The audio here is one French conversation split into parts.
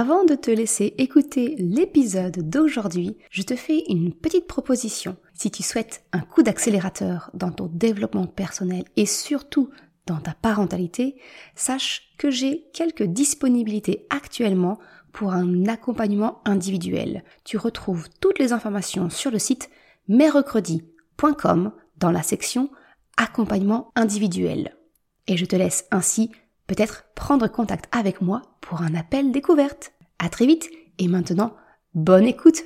Avant de te laisser écouter l'épisode d'aujourd'hui, je te fais une petite proposition. Si tu souhaites un coup d'accélérateur dans ton développement personnel et surtout dans ta parentalité, sache que j'ai quelques disponibilités actuellement pour un accompagnement individuel. Tu retrouves toutes les informations sur le site mercredi.com dans la section accompagnement individuel. Et je te laisse ainsi peut-être prendre contact avec moi pour un appel découverte. À très vite et maintenant, bonne écoute.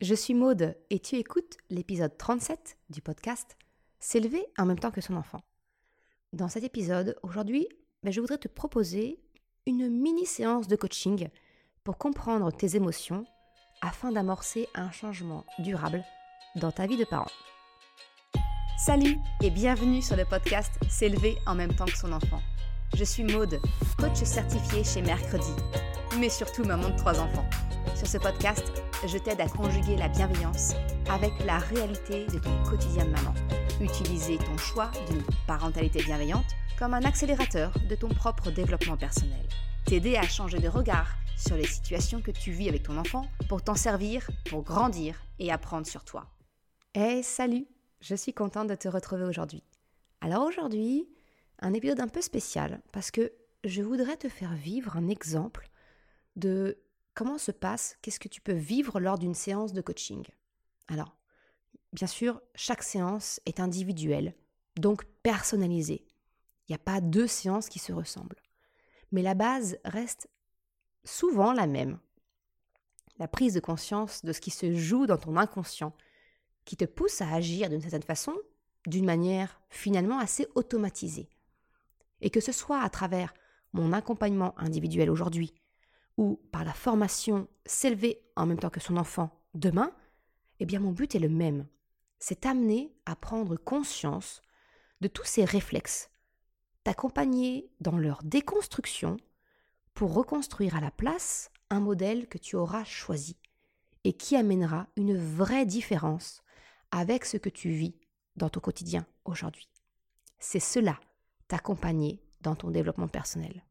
Je suis Maude et tu écoutes l'épisode 37 du podcast S'élever en même temps que son enfant. Dans cet épisode, aujourd'hui, ben, je voudrais te proposer une mini séance de coaching pour comprendre tes émotions afin d'amorcer un changement durable dans ta vie de parent. Salut et bienvenue sur le podcast S'élever en même temps que son enfant. Je suis Maude, coach certifié chez Mercredi, mais surtout maman de trois enfants. Sur ce podcast, je t'aide à conjuguer la bienveillance avec la réalité de ton quotidien de maman. Utiliser ton choix d'une parentalité bienveillante comme un accélérateur de ton propre développement personnel. T'aider à changer de regard sur les situations que tu vis avec ton enfant pour t'en servir, pour grandir et apprendre sur toi. Eh salut, je suis contente de te retrouver aujourd'hui. Alors aujourd'hui, un épisode un peu spécial parce que je voudrais te faire vivre un exemple de comment se passe, qu'est-ce que tu peux vivre lors d'une séance de coaching. Alors, bien sûr, chaque séance est individuelle, donc personnalisée. Il n'y a pas deux séances qui se ressemblent. Mais la base reste souvent la même. La prise de conscience de ce qui se joue dans ton inconscient, qui te pousse à agir d'une certaine façon, d'une manière finalement assez automatisée. Et que ce soit à travers mon accompagnement individuel aujourd'hui ou par la formation s'élever en même temps que son enfant demain, eh bien mon but est le même. C'est amener à prendre conscience de tous ces réflexes, t'accompagner dans leur déconstruction pour reconstruire à la place un modèle que tu auras choisi et qui amènera une vraie différence avec ce que tu vis dans ton quotidien aujourd'hui. C'est cela t'accompagner dans ton développement personnel.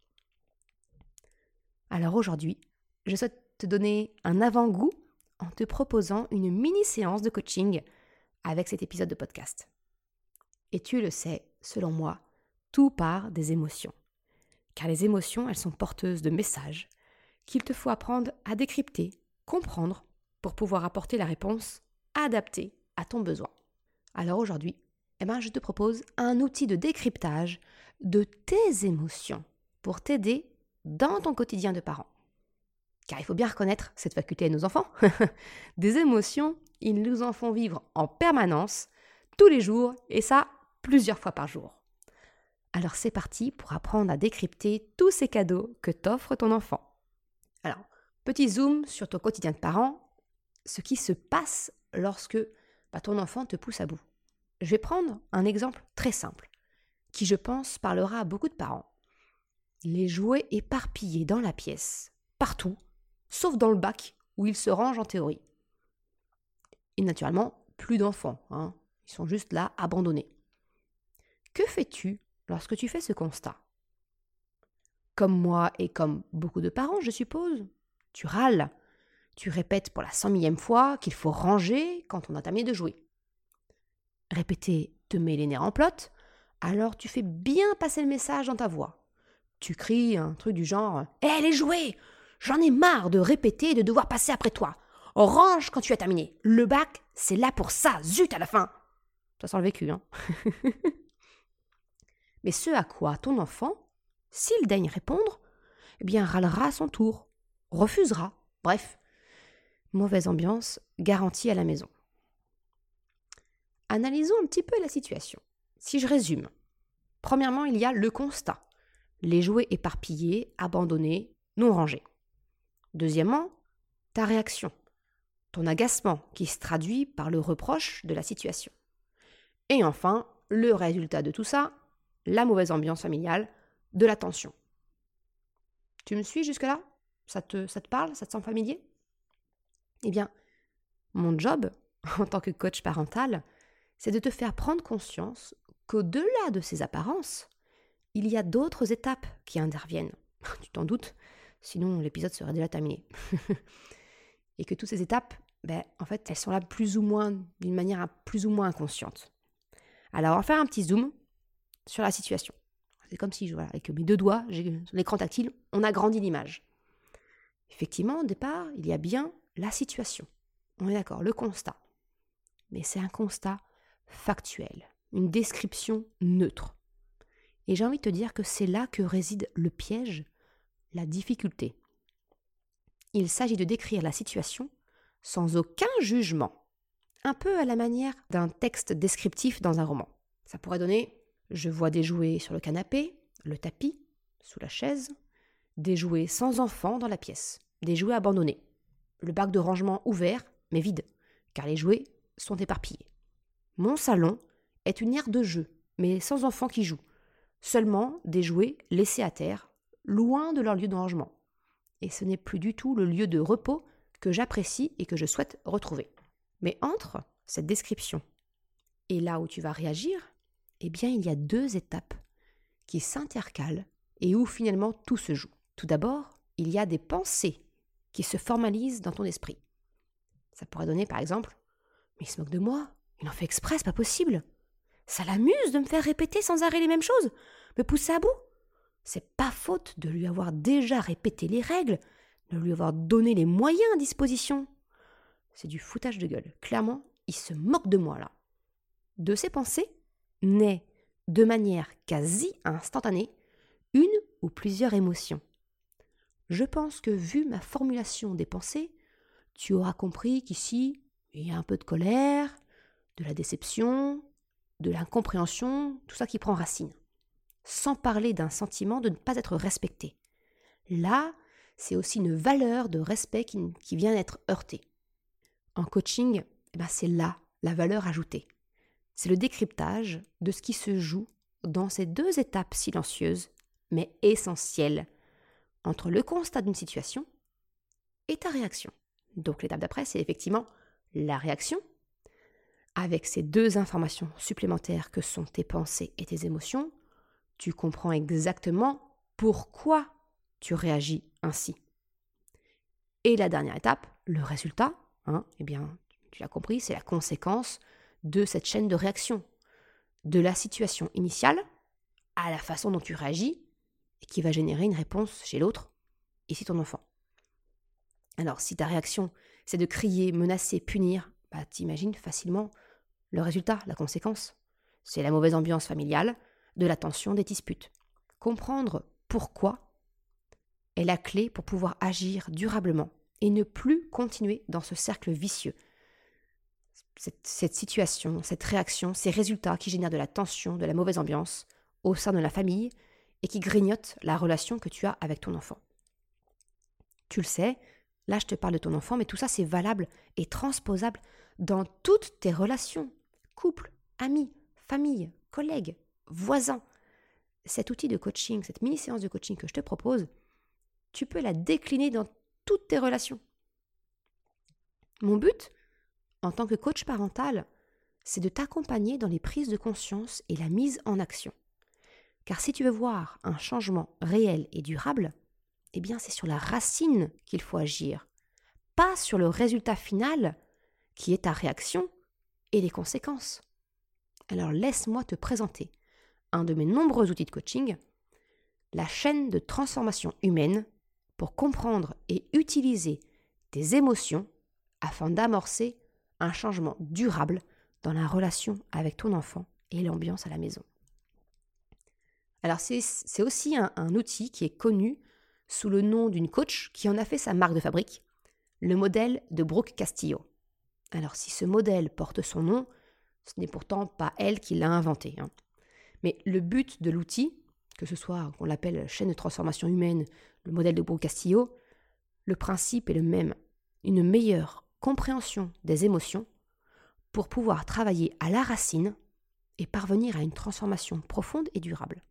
Alors aujourd'hui, je souhaite te donner un avant-goût en te proposant une mini séance de coaching avec cet épisode de podcast. Et tu le sais, selon moi, tout part des émotions. Car les émotions, elles sont porteuses de messages qu'il te faut apprendre à décrypter, comprendre, pour pouvoir apporter la réponse adaptée à ton besoin. Alors aujourd'hui, eh ben, je te propose un outil de décryptage de tes émotions pour t'aider dans ton quotidien de parent. Car il faut bien reconnaître cette faculté à nos enfants. Des émotions, ils nous en font vivre en permanence, tous les jours, et ça, plusieurs fois par jour. Alors c'est parti pour apprendre à décrypter tous ces cadeaux que t'offre ton enfant. Alors, petit zoom sur ton quotidien de parent, ce qui se passe lorsque bah, ton enfant te pousse à bout. Je vais prendre un exemple très simple, qui je pense parlera à beaucoup de parents. Les jouets éparpillés dans la pièce, partout, sauf dans le bac où ils se rangent en théorie. Et naturellement, plus d'enfants, hein. ils sont juste là, abandonnés. Que fais-tu lorsque tu fais ce constat? Comme moi et comme beaucoup de parents, je suppose, tu râles. Tu répètes pour la cent millième fois qu'il faut ranger quand on a terminé de jouer. Répéter te met les nerfs en plot, alors tu fais bien passer le message dans ta voix. Tu cries un truc du genre Hé, les jouets J'en ai marre de répéter et de devoir passer après toi. Range quand tu as terminé. Le bac, c'est là pour ça, zut à la fin. Ça sent le vécu, hein Mais ce à quoi ton enfant, s'il daigne répondre, eh bien râlera à son tour, refusera. Bref, mauvaise ambiance garantie à la maison. Analysons un petit peu la situation. Si je résume, premièrement, il y a le constat. Les jouets éparpillés, abandonnés, non rangés. Deuxièmement, ta réaction, ton agacement qui se traduit par le reproche de la situation. Et enfin, le résultat de tout ça, la mauvaise ambiance familiale, de la tension. Tu me suis jusque-là? Ça te, ça te parle? Ça te semble familier? Eh bien, mon job, en tant que coach parental, c'est de te faire prendre conscience qu'au-delà de ces apparences, il y a d'autres étapes qui interviennent. Tu t'en doutes, sinon l'épisode serait déjà terminé. et que toutes ces étapes, ben, en fait, elles sont là plus ou moins, d'une manière plus ou moins inconsciente. Alors, on va faire un petit zoom sur la situation. C'est comme si, voilà, avec mes deux doigts, j'ai l'écran tactile, on agrandit l'image. Effectivement, au départ, il y a bien la situation. On est d'accord, le constat. Mais c'est un constat factuel, une description neutre. Et j'ai envie de te dire que c'est là que réside le piège, la difficulté. Il s'agit de décrire la situation sans aucun jugement, un peu à la manière d'un texte descriptif dans un roman. Ça pourrait donner je vois des jouets sur le canapé, le tapis, sous la chaise, des jouets sans enfant dans la pièce, des jouets abandonnés, le bac de rangement ouvert mais vide, car les jouets sont éparpillés. Mon salon est une aire de jeu, mais sans enfants qui jouent, seulement des jouets laissés à terre, loin de leur lieu de rangement. Et ce n'est plus du tout le lieu de repos que j'apprécie et que je souhaite retrouver. Mais entre cette description et là où tu vas réagir, eh bien il y a deux étapes qui s'intercalent et où finalement tout se joue. Tout d'abord, il y a des pensées qui se formalisent dans ton esprit. Ça pourrait donner par exemple Mais il se moque de moi, il en fait exprès, pas possible. Ça l'amuse de me faire répéter sans arrêt les mêmes choses, me pousser à bout. C'est pas faute de lui avoir déjà répété les règles, de lui avoir donné les moyens à disposition. C'est du foutage de gueule. Clairement, il se moque de moi là. De ses pensées naît de manière quasi instantanée une ou plusieurs émotions. Je pense que vu ma formulation des pensées, tu auras compris qu'ici, il y a un peu de colère, de la déception, de l'incompréhension, tout ça qui prend racine. Sans parler d'un sentiment de ne pas être respecté. Là, c'est aussi une valeur de respect qui, vient d'être heurtée. En coaching, eh ben c'est là la valeur ajoutée. C'est le décryptage de ce qui se joue dans ces deux étapes silencieuses, mais essentielles, entre le constat d'une situation et ta réaction. Donc l'étape d'après, c'est effectivement la réaction, avec ces deux informations supplémentaires que sont tes pensées et tes émotions, tu comprends exactement pourquoi tu réagis ainsi. Et la dernière étape, le résultat, hein, eh bien, tu l'as compris, c'est la conséquence de cette chaîne de réaction, de la situation initiale à la façon dont tu réagis et qui va générer une réponse chez l'autre, ici ton enfant. Alors, si ta réaction, c'est de crier, menacer, punir, bah, t'imagines facilement le résultat, la conséquence. C'est la mauvaise ambiance familiale, de la tension, des disputes. Comprendre pourquoi est la clé pour pouvoir agir durablement et ne plus continuer dans ce cercle vicieux cette, situation, cette réaction, ces résultats qui génèrent de la tension, de la mauvaise ambiance au sein de la famille et qui grignotent la relation que tu as avec ton enfant. Tu le sais, là je te parle de ton enfant, mais tout ça c'est valable et transposable dans toutes tes relations, couple, amis, famille, collègues, voisins. Cet outil de coaching, cette mini-séance de coaching que je te propose, tu peux la décliner dans toutes tes relations. Mon but, en tant que coach parental, c'est de t'accompagner dans les prises de conscience et la mise en action. Car si tu veux voir un changement réel et durable, eh bien c'est sur la racine qu'il faut agir, pas sur le résultat final qui est ta réaction et les conséquences. Alors laisse-moi te présenter un de mes nombreux outils de coaching, la chaîne de transformation humaine pour comprendre et utiliser tes émotions afin d'amorcer un changement durable dans la relation avec ton enfant et l'ambiance à la maison. Alors c'est aussi un, outil qui est connu sous le nom d'une coach qui en a fait sa marque de fabrique, le modèle de Brooke Castillo. Alors si ce modèle porte son nom, ce n'est pourtant pas elle qui l'a inventé. Hein. Mais le but de l'outil, que ce soit qu'on l'appelle chaîne de transformation humaine, le modèle de Brooke Castillo, le principe est le même, une meilleure compréhension des émotions pour pouvoir travailler à la racine et parvenir à une transformation profonde et durable,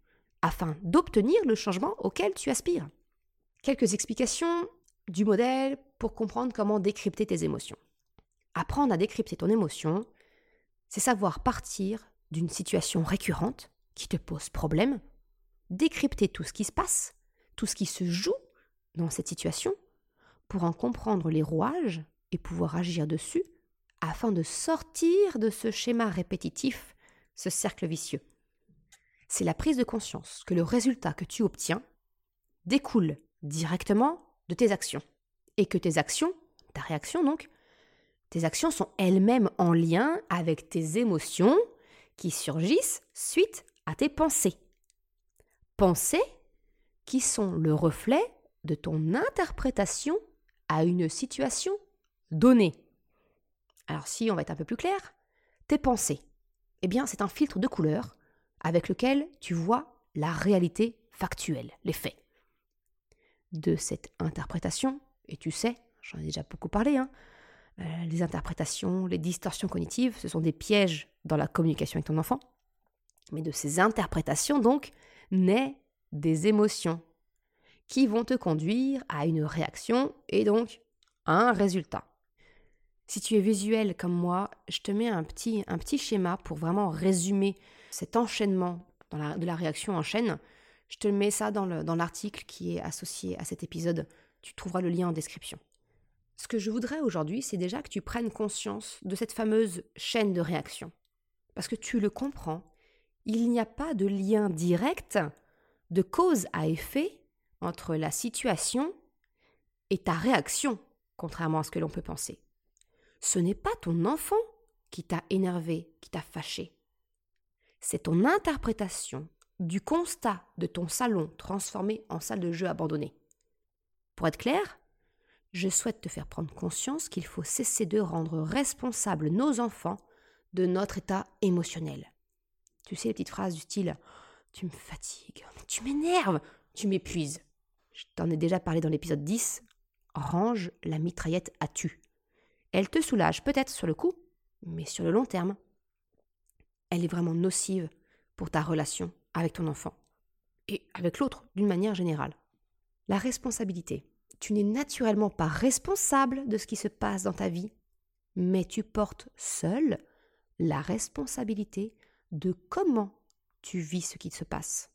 afin d'obtenir le changement auquel tu aspires. Quelques explications du modèle pour comprendre comment décrypter tes émotions. Apprendre à décrypter ton émotion, c'est savoir partir d'une situation récurrente qui te pose problème, décrypter tout ce qui se passe, tout ce qui se joue dans cette situation pour en comprendre les rouages et pouvoir agir dessus afin de sortir de ce schéma répétitif, ce cercle vicieux. C'est la prise de conscience que le résultat que tu obtiens découle directement de tes actions et que tes actions, ta réaction donc, tes actions sont elles-mêmes en lien avec tes émotions qui surgissent suite à tes pensées. Pensées qui sont le reflet de ton interprétation à une situation donnée. Alors si on va être un peu plus clair, tes pensées, eh bien c'est un filtre de couleur avec lequel tu vois la réalité factuelle, les faits. De cette interprétation, et tu sais, j'en ai déjà beaucoup parlé, hein, les interprétations, les distorsions cognitives, ce sont des pièges dans la communication avec ton enfant. Mais de ces interprétations, donc, naît des émotions qui vont te conduire à une réaction et donc à un résultat. Si tu es visuel comme moi, je te mets un petit, un petit schéma pour vraiment résumer cet enchaînement de la réaction en chaîne. Je te mets ça dans l'article qui est associé à cet épisode. Tu trouveras le lien en description. Ce que je voudrais aujourd'hui, c'est déjà que tu prennes conscience de cette fameuse chaîne de réaction. Parce que tu le comprends, il n'y a pas de lien direct de cause à effet entre la situation et ta réaction, contrairement à ce que l'on peut penser. Ce n'est pas ton enfant qui t'a énervé, qui t'a fâché. C'est ton interprétation du constat de ton salon transformé en salle de jeu abandonnée. Pour être clair, je souhaite te faire prendre conscience qu'il faut cesser de rendre responsables nos enfants de notre état émotionnel. Tu sais les petites phrases du style Tu me fatigues, tu m'énerves, tu m'épuises. Je t'en ai déjà parlé dans l'épisode 10. Range la mitraillette à tu. Elle te soulage peut-être sur le coup, mais sur le long terme, elle est vraiment nocive pour ta relation avec ton enfant et avec l'autre d'une manière générale. La responsabilité. Tu n'es naturellement pas responsable de ce qui se passe dans ta vie, mais tu portes seul la responsabilité de comment tu vis ce qui se passe.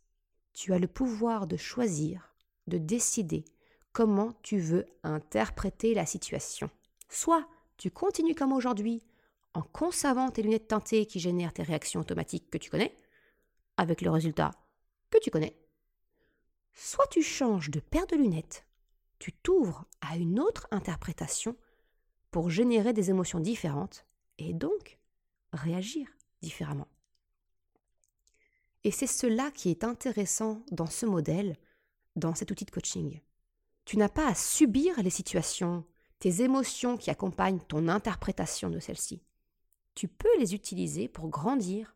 Tu as le pouvoir de choisir, de décider comment tu veux interpréter la situation. Soit tu continues comme aujourd'hui, en conservant tes lunettes teintées qui génèrent tes réactions automatiques que tu connais, avec le résultat que tu connais. Soit tu changes de paire de lunettes, tu t'ouvres à une autre interprétation pour générer des émotions différentes et donc réagir différemment. Et c'est cela qui est intéressant dans ce modèle, dans cet outil de coaching. Tu n'as pas à subir les situations, tes émotions qui accompagnent ton interprétation de celles-ci. Tu peux les utiliser pour grandir,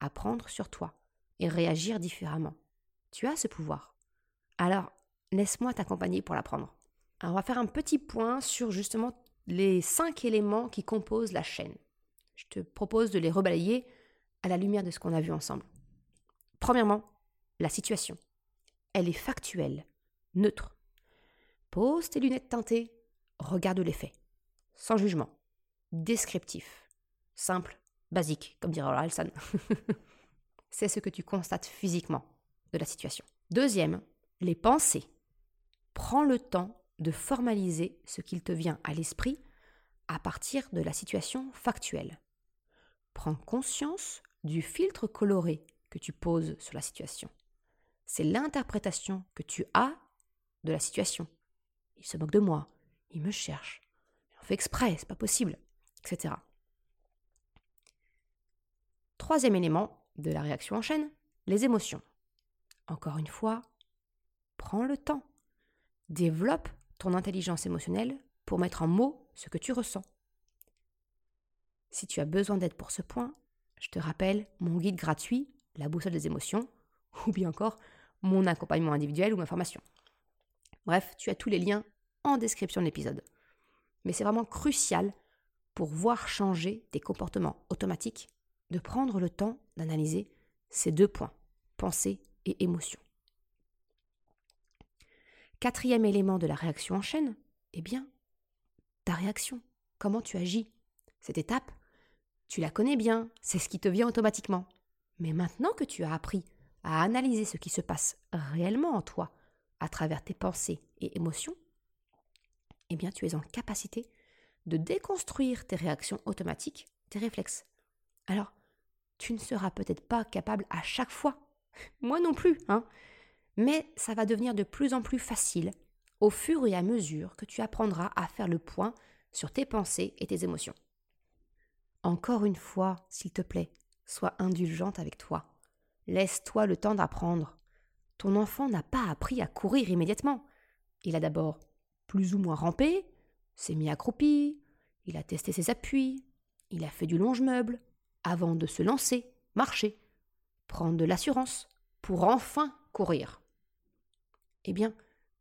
apprendre sur toi et réagir différemment. Tu as ce pouvoir. Alors, laisse-moi t'accompagner pour l'apprendre. Alors, on va faire un petit point sur justement les cinq éléments qui composent la chaîne. Je te propose de les rebalayer à la lumière de ce qu'on a vu ensemble. Premièrement, la situation. Elle est factuelle, neutre. Pose tes lunettes teintées, regarde les faits, sans jugement, descriptif, simple, basique, comme dirait Alsan. C'est ce que tu constates physiquement de la situation. Deuxième, les pensées. Prends le temps de formaliser ce qu'il te vient à l'esprit à partir de la situation factuelle. Prends conscience du filtre coloré que tu poses sur la situation. C'est l'interprétation que tu as de la situation. Il se moque de moi, il me cherche. On fait exprès, c'est pas possible, etc. Troisième élément de la réaction en chaîne, les émotions. Encore une fois, prends le temps. Développe ton intelligence émotionnelle pour mettre en mots ce que tu ressens. Si tu as besoin d'aide pour ce point, je te rappelle mon guide gratuit, la boussole des émotions, ou bien encore mon accompagnement individuel ou ma formation. Bref, tu as tous les liens en description de l'épisode. Mais c'est vraiment crucial pour voir changer tes comportements automatiques, de prendre le temps d'analyser ces deux points, pensée et émotion. Quatrième élément de la réaction en chaîne, eh bien, ta réaction, comment tu agis. Cette étape, tu la connais bien, c'est ce qui te vient automatiquement. Mais maintenant que tu as appris à analyser ce qui se passe réellement en toi, à travers tes pensées et émotions, eh bien tu es en capacité de déconstruire tes réactions automatiques, tes réflexes. Alors, tu ne seras peut-être pas capable à chaque fois. Moi non plus, hein. Mais ça va devenir de plus en plus facile au fur et à mesure que tu apprendras à faire le point sur tes pensées et tes émotions. Encore une fois, s'il te plaît, sois indulgente avec toi. Laisse-toi le temps d'apprendre. Ton enfant n'a pas appris à courir immédiatement. Il a d'abord plus ou moins rampé, s'est mis accroupi, il a testé ses appuis, il a fait du longe-meuble, avant de se lancer, marcher, prendre de l'assurance, pour enfin courir. Eh bien,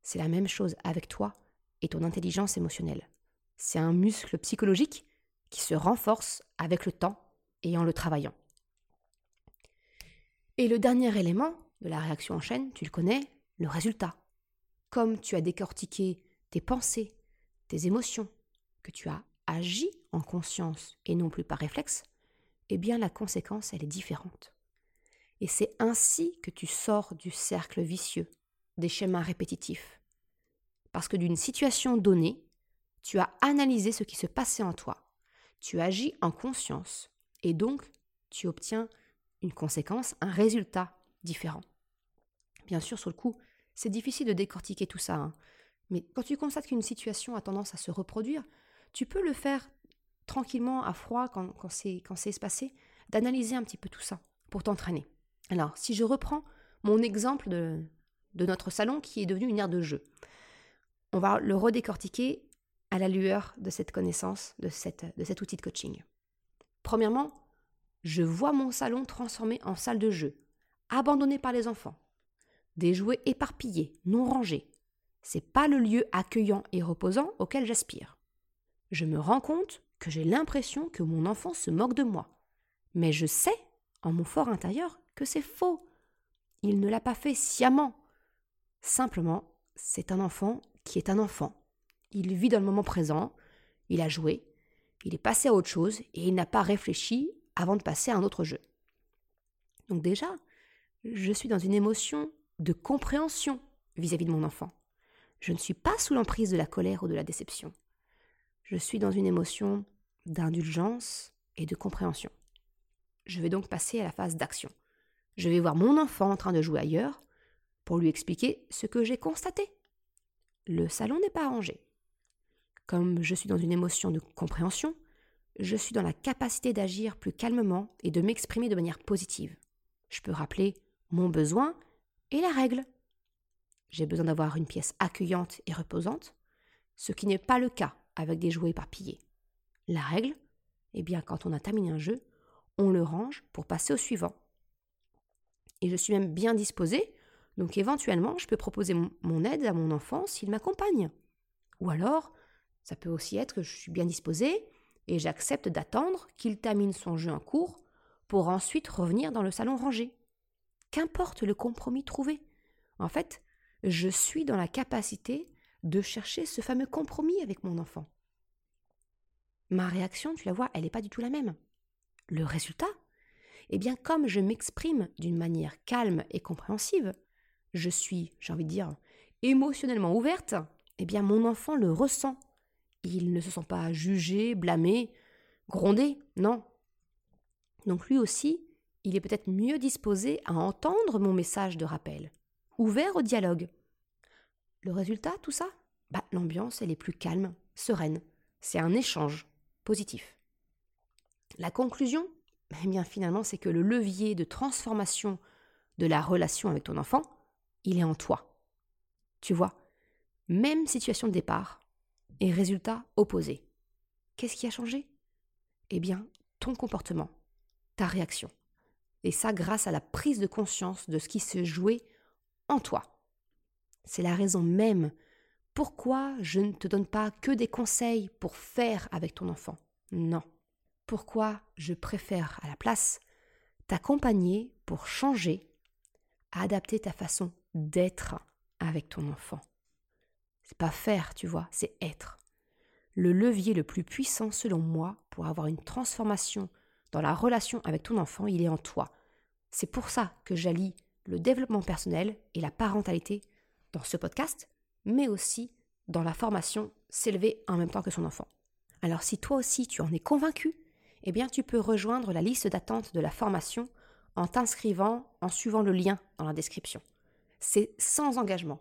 c'est la même chose avec toi et ton intelligence émotionnelle. C'est un muscle psychologique qui se renforce avec le temps et en le travaillant. Et le dernier élément de la réaction en chaîne, tu le connais, le résultat. Comme tu as décortiqué tes pensées, tes émotions, que tu as agi en conscience et non plus par réflexe, eh bien la conséquence, elle est différente. Et c'est ainsi que tu sors du cercle vicieux, des schémas répétitifs. Parce que d'une situation donnée, tu as analysé ce qui se passait en toi, tu agis en conscience, et donc tu obtiens une conséquence, un résultat différent. Bien sûr, sur le coup, c'est difficile de décortiquer tout ça, hein. mais quand tu constates qu'une situation a tendance à se reproduire, tu peux le faire tranquillement, à froid, quand, quand c'est espacé, d'analyser un petit peu tout ça pour t'entraîner. Alors, si je reprends mon exemple de, de notre salon qui est devenu une aire de jeu, on va le redécortiquer à la lueur de cette connaissance, de, cette, de cet outil de coaching. Premièrement, je vois mon salon transformé en salle de jeu, abandonné par les enfants. Des jouets éparpillés, non rangés. C'est pas le lieu accueillant et reposant auquel j'aspire. Je me rends compte que j'ai l'impression que mon enfant se moque de moi. Mais je sais, en mon fort intérieur, que c'est faux. Il ne l'a pas fait sciemment. Simplement, c'est un enfant qui est un enfant. Il vit dans le moment présent, il a joué, il est passé à autre chose et il n'a pas réfléchi avant de passer à un autre jeu. Donc déjà, je suis dans une émotion de compréhension vis-à-vis de mon enfant. Je ne suis pas sous l'emprise de la colère ou de la déception. Je suis dans une émotion d'indulgence et de compréhension. Je vais donc passer à la phase d'action. Je vais voir mon enfant en train de jouer ailleurs pour lui expliquer ce que j'ai constaté. Le salon n'est pas rangé. Comme je suis dans une émotion de compréhension, je suis dans la capacité d'agir plus calmement et de m'exprimer de manière positive. Je peux rappeler mon besoin et la règle. J'ai besoin d'avoir une pièce accueillante et reposante, ce qui n'est pas le cas avec des jouets éparpillés. La règle, eh bien, quand on a terminé un jeu, on le range pour passer au suivant. Et je suis même bien disposée, donc éventuellement, je peux proposer mon aide à mon enfant s'il m'accompagne. Ou alors, ça peut aussi être que je suis bien disposée et j'accepte d'attendre qu'il termine son jeu en cours pour ensuite revenir dans le salon rangé. Qu'importe le compromis trouvé. En fait, je suis dans la capacité de chercher ce fameux compromis avec mon enfant. Ma réaction, tu la vois, elle n'est pas du tout la même. Le résultat? Eh bien, comme je m'exprime d'une manière calme et compréhensive, je suis, j'ai envie de dire, émotionnellement ouverte, eh bien, mon enfant le ressent il ne se sent pas jugé, blâmé, grondé, non. Donc lui aussi, il est peut-être mieux disposé à entendre mon message de rappel, ouvert au dialogue. Le résultat, tout ça? Bah, L'ambiance, elle est plus calme, sereine. C'est un échange positif. La conclusion? Eh bien finalement, c'est que le levier de transformation de la relation avec ton enfant, il est en toi. Tu vois, même situation de départ, et résultat opposé. Qu'est-ce qui a changé? Eh bien, ton comportement, ta réaction. Et ça grâce à la prise de conscience de ce qui se jouait en toi. C'est la raison même pourquoi je ne te donne pas que des conseils pour faire avec ton enfant. Non. Pourquoi je préfère à la place t'accompagner pour changer, adapter ta façon d'être avec ton enfant. C'est pas faire, tu vois, c'est être. Le levier le plus puissant, selon moi, pour avoir une transformation dans la relation avec ton enfant, il est en toi. C'est pour ça que j'allie le développement personnel et la parentalité dans ce podcast, mais aussi dans la formation S'élever en même temps que son enfant. Alors si toi aussi tu en es convaincu, eh bien tu peux rejoindre la liste d'attente de la formation en t'inscrivant, en suivant le lien dans la description. C'est sans engagement,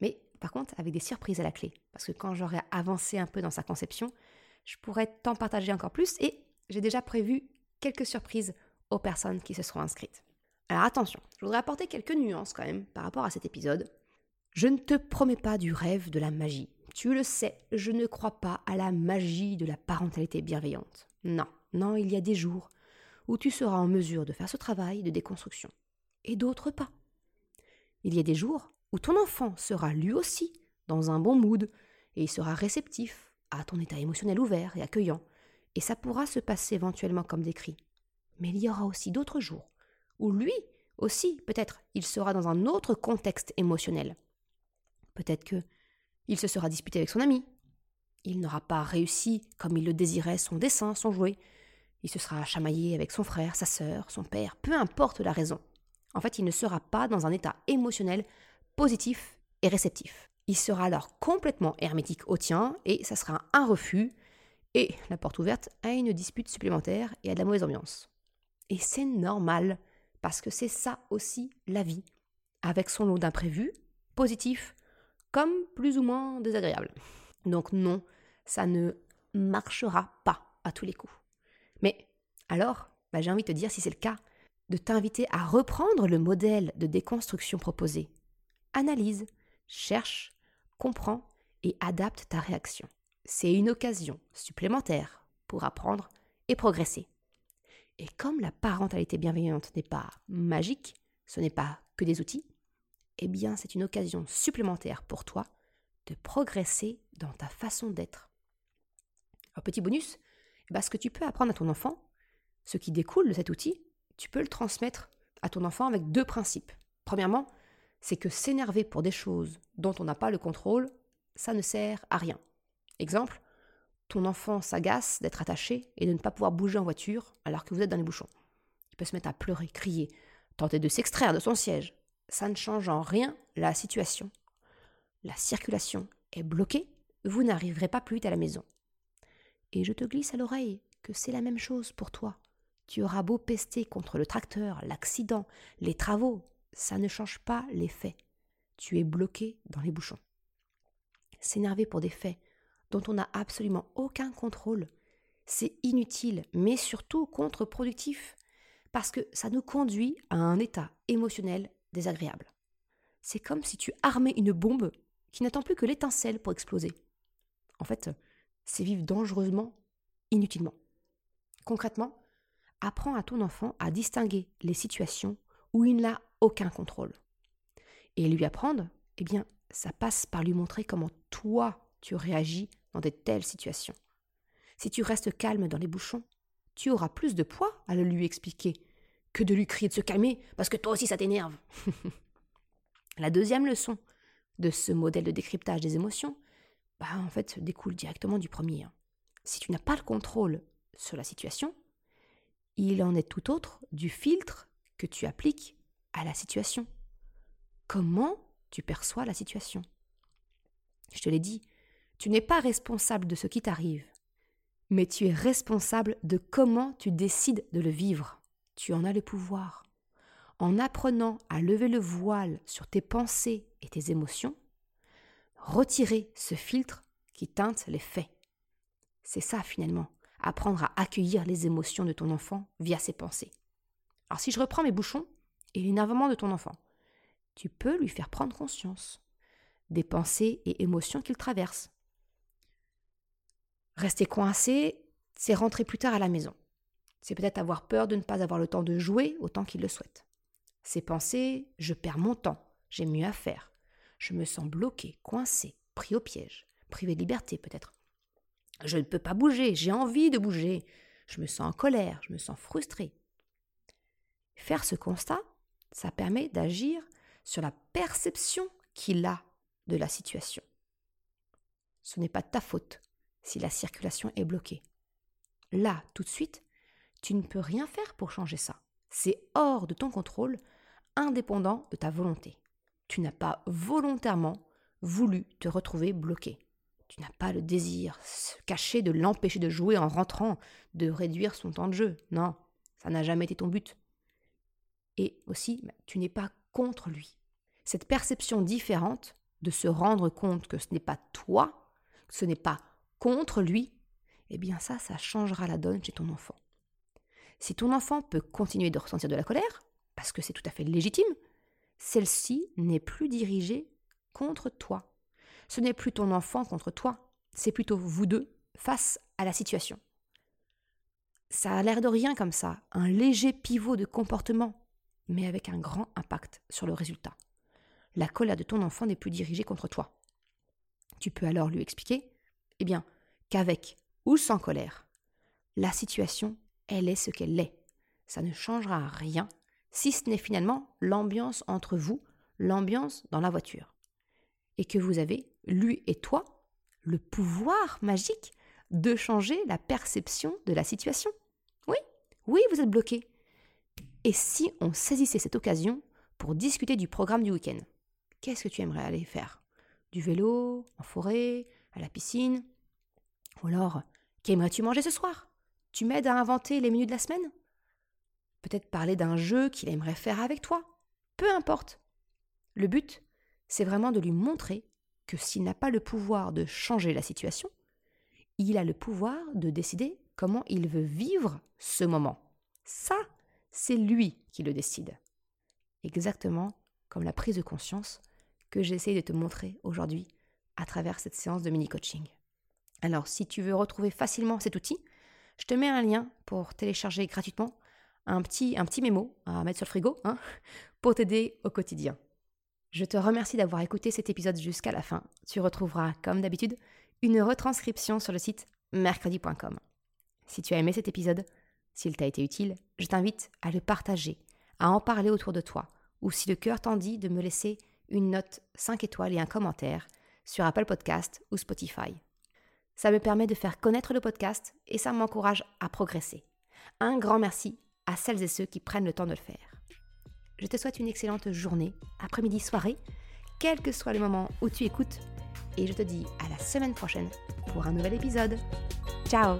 mais par contre avec des surprises à la clé, parce que quand j'aurai avancé un peu dans sa conception, je pourrais t'en partager encore plus et j'ai déjà prévu quelques surprises aux personnes qui se seront inscrites. Alors attention, je voudrais apporter quelques nuances quand même par rapport à cet épisode. Je ne te promets pas du rêve de la magie. Tu le sais, je ne crois pas à la magie de la parentalité bienveillante. Non, non, il y a des jours où tu seras en mesure de faire ce travail de déconstruction, et d'autres pas. Il y a des jours où ton enfant sera lui aussi dans un bon mood, et il sera réceptif à ton état émotionnel ouvert et accueillant, et ça pourra se passer éventuellement comme décrit. Mais il y aura aussi d'autres jours où lui aussi, peut-être, il sera dans un autre contexte émotionnel. Peut-être que il se sera disputé avec son ami. Il n'aura pas réussi comme il le désirait son dessin, son jouet. Il se sera chamaillé avec son frère, sa sœur, son père, peu importe la raison. En fait, il ne sera pas dans un état émotionnel positif et réceptif. Il sera alors complètement hermétique au tien et ça sera un refus et la porte ouverte à une dispute supplémentaire et à de la mauvaise ambiance. Et c'est normal parce que c'est ça aussi la vie, avec son lot d'imprévus, positifs comme plus ou moins désagréables. Donc non, ça ne marchera pas à tous les coups. Mais alors, bah, j'ai envie de te dire, si c'est le cas, de t'inviter à reprendre le modèle de déconstruction proposé. Analyse, cherche, comprends et adapte ta réaction. C'est une occasion supplémentaire pour apprendre et progresser. Et comme la parentalité bienveillante n'est pas magique, ce n'est pas que des outils, eh bien c'est une occasion supplémentaire pour toi de progresser dans ta façon d'être. Un petit bonus, eh ben, ce que tu peux apprendre à ton enfant, ce qui découle de cet outil, tu peux le transmettre à ton enfant avec deux principes. Premièrement, c'est que s'énerver pour des choses dont on n'a pas le contrôle, ça ne sert à rien. Exemple, ton enfant s'agace d'être attaché et de ne pas pouvoir bouger en voiture alors que vous êtes dans les bouchons. Il peut se mettre à pleurer, crier, tenter de s'extraire de son siège. Ça ne change en rien la situation. La circulation est bloquée, vous n'arriverez pas plus vite à la maison. Et je te glisse à l'oreille que c'est la même chose pour toi. Tu auras beau pester contre le tracteur, l'accident, les travaux, ça ne change pas les faits. Tu es bloqué dans les bouchons. S'énerver pour des faits dont on n'a absolument aucun contrôle, c'est inutile, mais surtout contre-productif, parce que ça nous conduit à un état émotionnel désagréable. C'est comme si tu armais une bombe qui n'attend plus que l'étincelle pour exploser. En fait, c'est vivre dangereusement, inutilement. Concrètement, apprends à ton enfant à distinguer les situations où il n'a aucun contrôle. Et lui apprendre, eh bien, ça passe par lui montrer comment toi tu réagis dans de telles situations. Si tu restes calme dans les bouchons, tu auras plus de poids à le lui expliquer que de lui crier de se calmer parce que toi aussi ça t'énerve. La deuxième leçon de ce modèle de décryptage des émotions, bah en fait découle directement du premier. Hein. Si tu n'as pas le contrôle sur la situation, il en est tout autre du filtre que tu appliques à la situation. Comment tu perçois la situation? Je te l'ai dit, tu n'es pas responsable de ce qui t'arrive, mais tu es responsable de comment tu décides de le vivre. Tu en as le pouvoir. En apprenant à lever le voile sur tes pensées et tes émotions, retirer ce filtre qui teinte les faits. C'est ça finalement, apprendre à accueillir les émotions de ton enfant via ses pensées. Alors si je reprends mes bouchons et l'énervement de ton enfant, tu peux lui faire prendre conscience des pensées et émotions qu'il traverse. Rester coincé, c'est rentrer plus tard à la maison. C'est peut-être avoir peur de ne pas avoir le temps de jouer autant qu'il le souhaite. C'est penser je perds mon temps, j'ai mieux à faire. Je me sens bloqué, coincé, pris au piège, privé de liberté peut-être. Je ne peux pas bouger, j'ai envie de bouger. Je me sens en colère, je me sens frustré. Faire ce constat, ça permet d'agir sur la perception qu'il a de la situation. Ce n'est pas ta faute si la circulation est bloquée. Là, tout de suite, tu ne peux rien faire pour changer ça. C'est hors de ton contrôle, indépendant de ta volonté. tu n'as pas volontairement voulu te retrouver bloqué. Tu n'as pas le désir caché de l'empêcher de jouer en rentrant, de réduire son temps de jeu. Non, ça n'a jamais été ton but. Et aussi, bah, tu n'es pas contre lui. Cette perception différente de se rendre compte que ce n'est pas toi, que ce n'est pas contre lui, eh bien ça, ça changera la donne chez ton enfant. Si ton enfant peut continuer de ressentir de la colère, parce que c'est tout à fait légitime, celle-ci n'est plus dirigée contre toi. Ce n'est plus ton enfant contre toi, c'est plutôt vous deux face à la situation. Ça a l'air de rien comme ça, un léger pivot de comportement, mais avec un grand impact sur le résultat. La colère de ton enfant n'est plus dirigée contre toi. Tu peux alors lui expliquer, eh bien, qu'avec ou sans colère, la situation, elle est ce qu'elle est. Ça ne changera rien, si ce n'est finalement l'ambiance entre vous, l'ambiance dans la voiture et que vous avez, lui et toi, le pouvoir magique de changer la perception de la situation. Oui, oui, vous êtes bloqué. Et si on saisissait cette occasion pour discuter du programme du week-end Qu'est-ce que tu aimerais aller faire? Du vélo, en forêt, à la piscine? Ou alors, qu'aimerais-tu manger ce soir? Tu m'aides à inventer les menus de la semaine? Peut-être parler d'un jeu qu'il aimerait faire avec toi? Peu importe. Le but, c'est vraiment de lui montrer que s'il n'a pas le pouvoir de changer la situation, il a le pouvoir de décider comment il veut vivre ce moment. Ça, c'est lui qui le décide. Exactement comme la prise de conscience que j'essaie de te montrer aujourd'hui à travers cette séance de mini-coaching. Alors, si tu veux retrouver facilement cet outil, je te mets un lien pour télécharger gratuitement un petit, un petit mémo à mettre sur le frigo hein, pour t'aider au quotidien. Je te remercie d'avoir écouté cet épisode jusqu'à la fin. Tu retrouveras, comme d'habitude, une retranscription sur le site mercredi.com. Si tu as aimé cet épisode, s'il t'a été utile, je t'invite à le partager, à en parler autour de toi, ou si le cœur t'en dit, de me laisser une note 5 étoiles et un commentaire sur Apple Podcast ou Spotify. Ça me permet de faire connaître le podcast et ça m'encourage à progresser. Un grand merci à celles et ceux qui prennent le temps de le faire. Je te souhaite une excellente journée, après-midi, soirée, quel que soit le moment où tu écoutes. Et je te dis à la semaine prochaine pour un nouvel épisode. Ciao